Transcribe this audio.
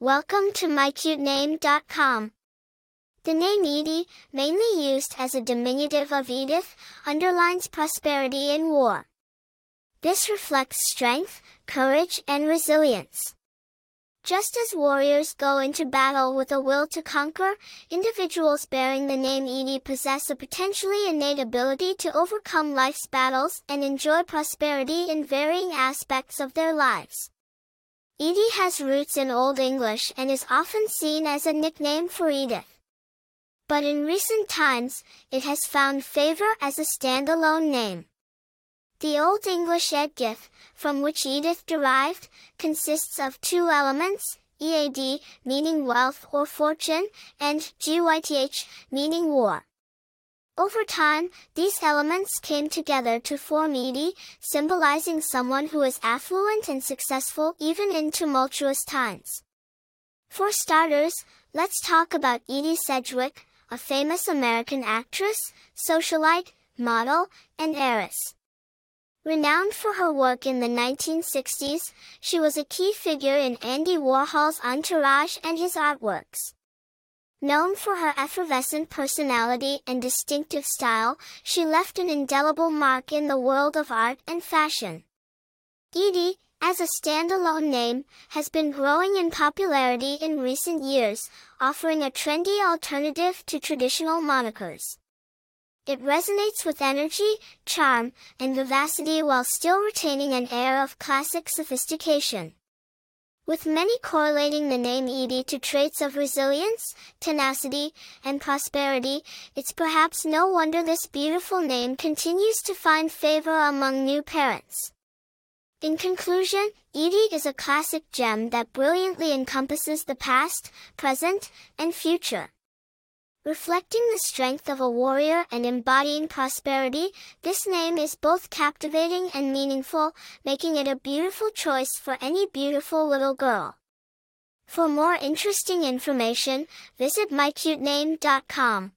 Welcome to mycutename.com. The name Edie, mainly used as a diminutive of Edith, underlines prosperity in war. This reflects strength, courage, and resilience. Just as warriors go into battle with a will to conquer, individuals bearing the name Edie possess a potentially innate ability to overcome life's battles and enjoy prosperity in varying aspects of their lives. Edie has roots in Old English and is often seen as a nickname for Edith. But in recent times, it has found favor as a standalone name. The Old English Eadgyth, from which Edith derived, consists of two elements, ead, meaning wealth or fortune, and gyth, meaning war. Over time, these elements came together to form Edie, symbolizing someone who is affluent and successful even in tumultuous times. For starters, let's talk about Edie Sedgwick, a famous American actress, socialite, model, and heiress. Renowned for her work in the 1960s, she was a key figure in Andy Warhol's entourage and his artworks. Known for her effervescent personality and distinctive style, she left an indelible mark in the world of art and fashion. Edie, as a standalone name, has been growing in popularity in recent years, offering a trendy alternative to traditional monikers. It resonates with energy, charm, and vivacity while still retaining an air of classic sophistication. With many correlating the name Edie to traits of resilience, tenacity, and prosperity, it's perhaps no wonder this beautiful name continues to find favor among new parents. In conclusion, Edie is a classic gem that brilliantly encompasses the past, present, and future. Reflecting the strength of a warrior and embodying prosperity, this name is both captivating and meaningful, making it a beautiful choice for any beautiful little girl. For more interesting information, visit mycutename.com.